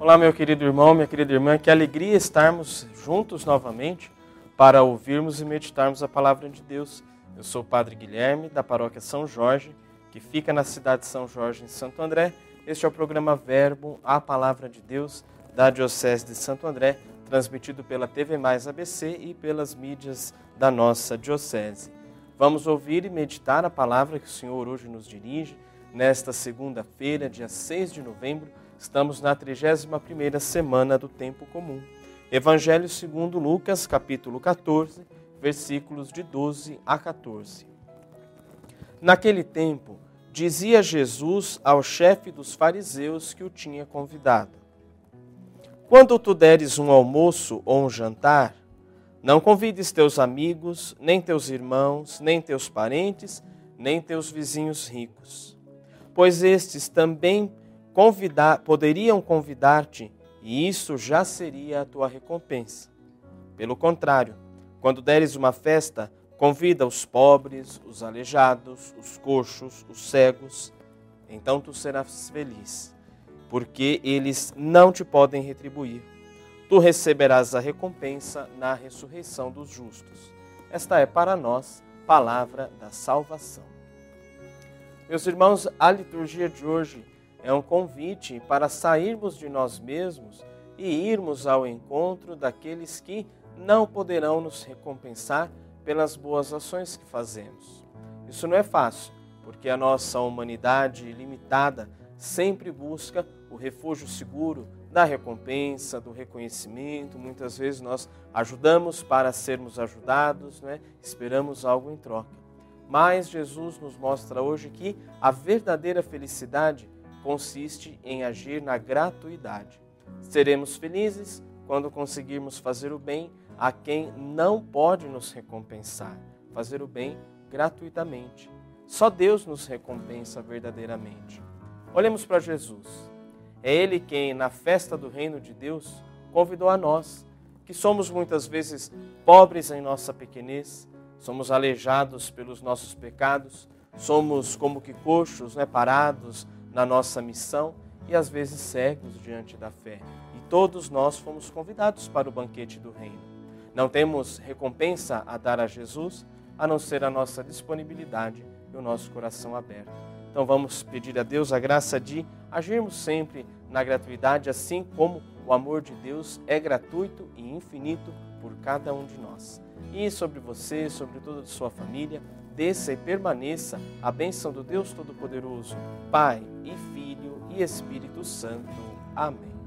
Olá, meu querido irmão, minha querida irmã, que alegria estarmos juntos novamente para ouvirmos e meditarmos a palavra de Deus. Eu sou o Padre Guilherme, da paróquia São Jorge, que fica na cidade de São Jorge, em Santo André. Este é o programa Verbo, a Palavra de Deus, da Diocese de Santo André, transmitido pela TV Mais ABC e pelas mídias da nossa Diocese. Vamos ouvir e meditar a palavra que o Senhor hoje nos dirige, nesta segunda-feira, dia 6 de novembro Estamos na 31ª semana do tempo comum. Evangelho segundo Lucas, capítulo 14, versículos de 12 a 14. Naquele tempo, dizia Jesus ao chefe dos fariseus que o tinha convidado: Quando tu deres um almoço ou um jantar, não convides teus amigos, nem teus irmãos, nem teus parentes, nem teus vizinhos ricos, pois estes também convidar, poderiam convidar-te e isso já seria a tua recompensa. Pelo contrário, quando deres uma festa, convida os pobres, os aleijados, os coxos, os cegos, então tu serás feliz, porque eles não te podem retribuir. Tu receberás a recompensa na ressurreição dos justos. Esta é para nós palavra da salvação. Meus irmãos, a liturgia de hoje é um convite para sairmos de nós mesmos e irmos ao encontro daqueles que não poderão nos recompensar pelas boas ações que fazemos. Isso não é fácil, porque a nossa humanidade limitada sempre busca o refúgio seguro da recompensa, do reconhecimento. Muitas vezes nós ajudamos para sermos ajudados, né? esperamos algo em troca. Mas Jesus nos mostra hoje que a verdadeira felicidade consiste em agir na gratuidade. Seremos felizes quando conseguirmos fazer o bem a quem não pode nos recompensar, fazer o bem gratuitamente. Só Deus nos recompensa verdadeiramente. Olhemos para Jesus. É Ele quem, na festa do reino de Deus, convidou a nós, que somos muitas vezes pobres em nossa pequenez, somos aleijados pelos nossos pecados, somos como que coxos, né, parados, na nossa missão e às vezes cegos diante da fé. E todos nós fomos convidados para o banquete do Reino. Não temos recompensa a dar a Jesus a não ser a nossa disponibilidade e o nosso coração aberto. Então vamos pedir a Deus a graça de agirmos sempre na gratuidade, assim como o amor de Deus é gratuito e infinito por cada um de nós. E sobre você, sobre toda a sua família, desça e permaneça a bênção do Deus Todo-Poderoso, Pai e Filho e Espírito Santo. Amém.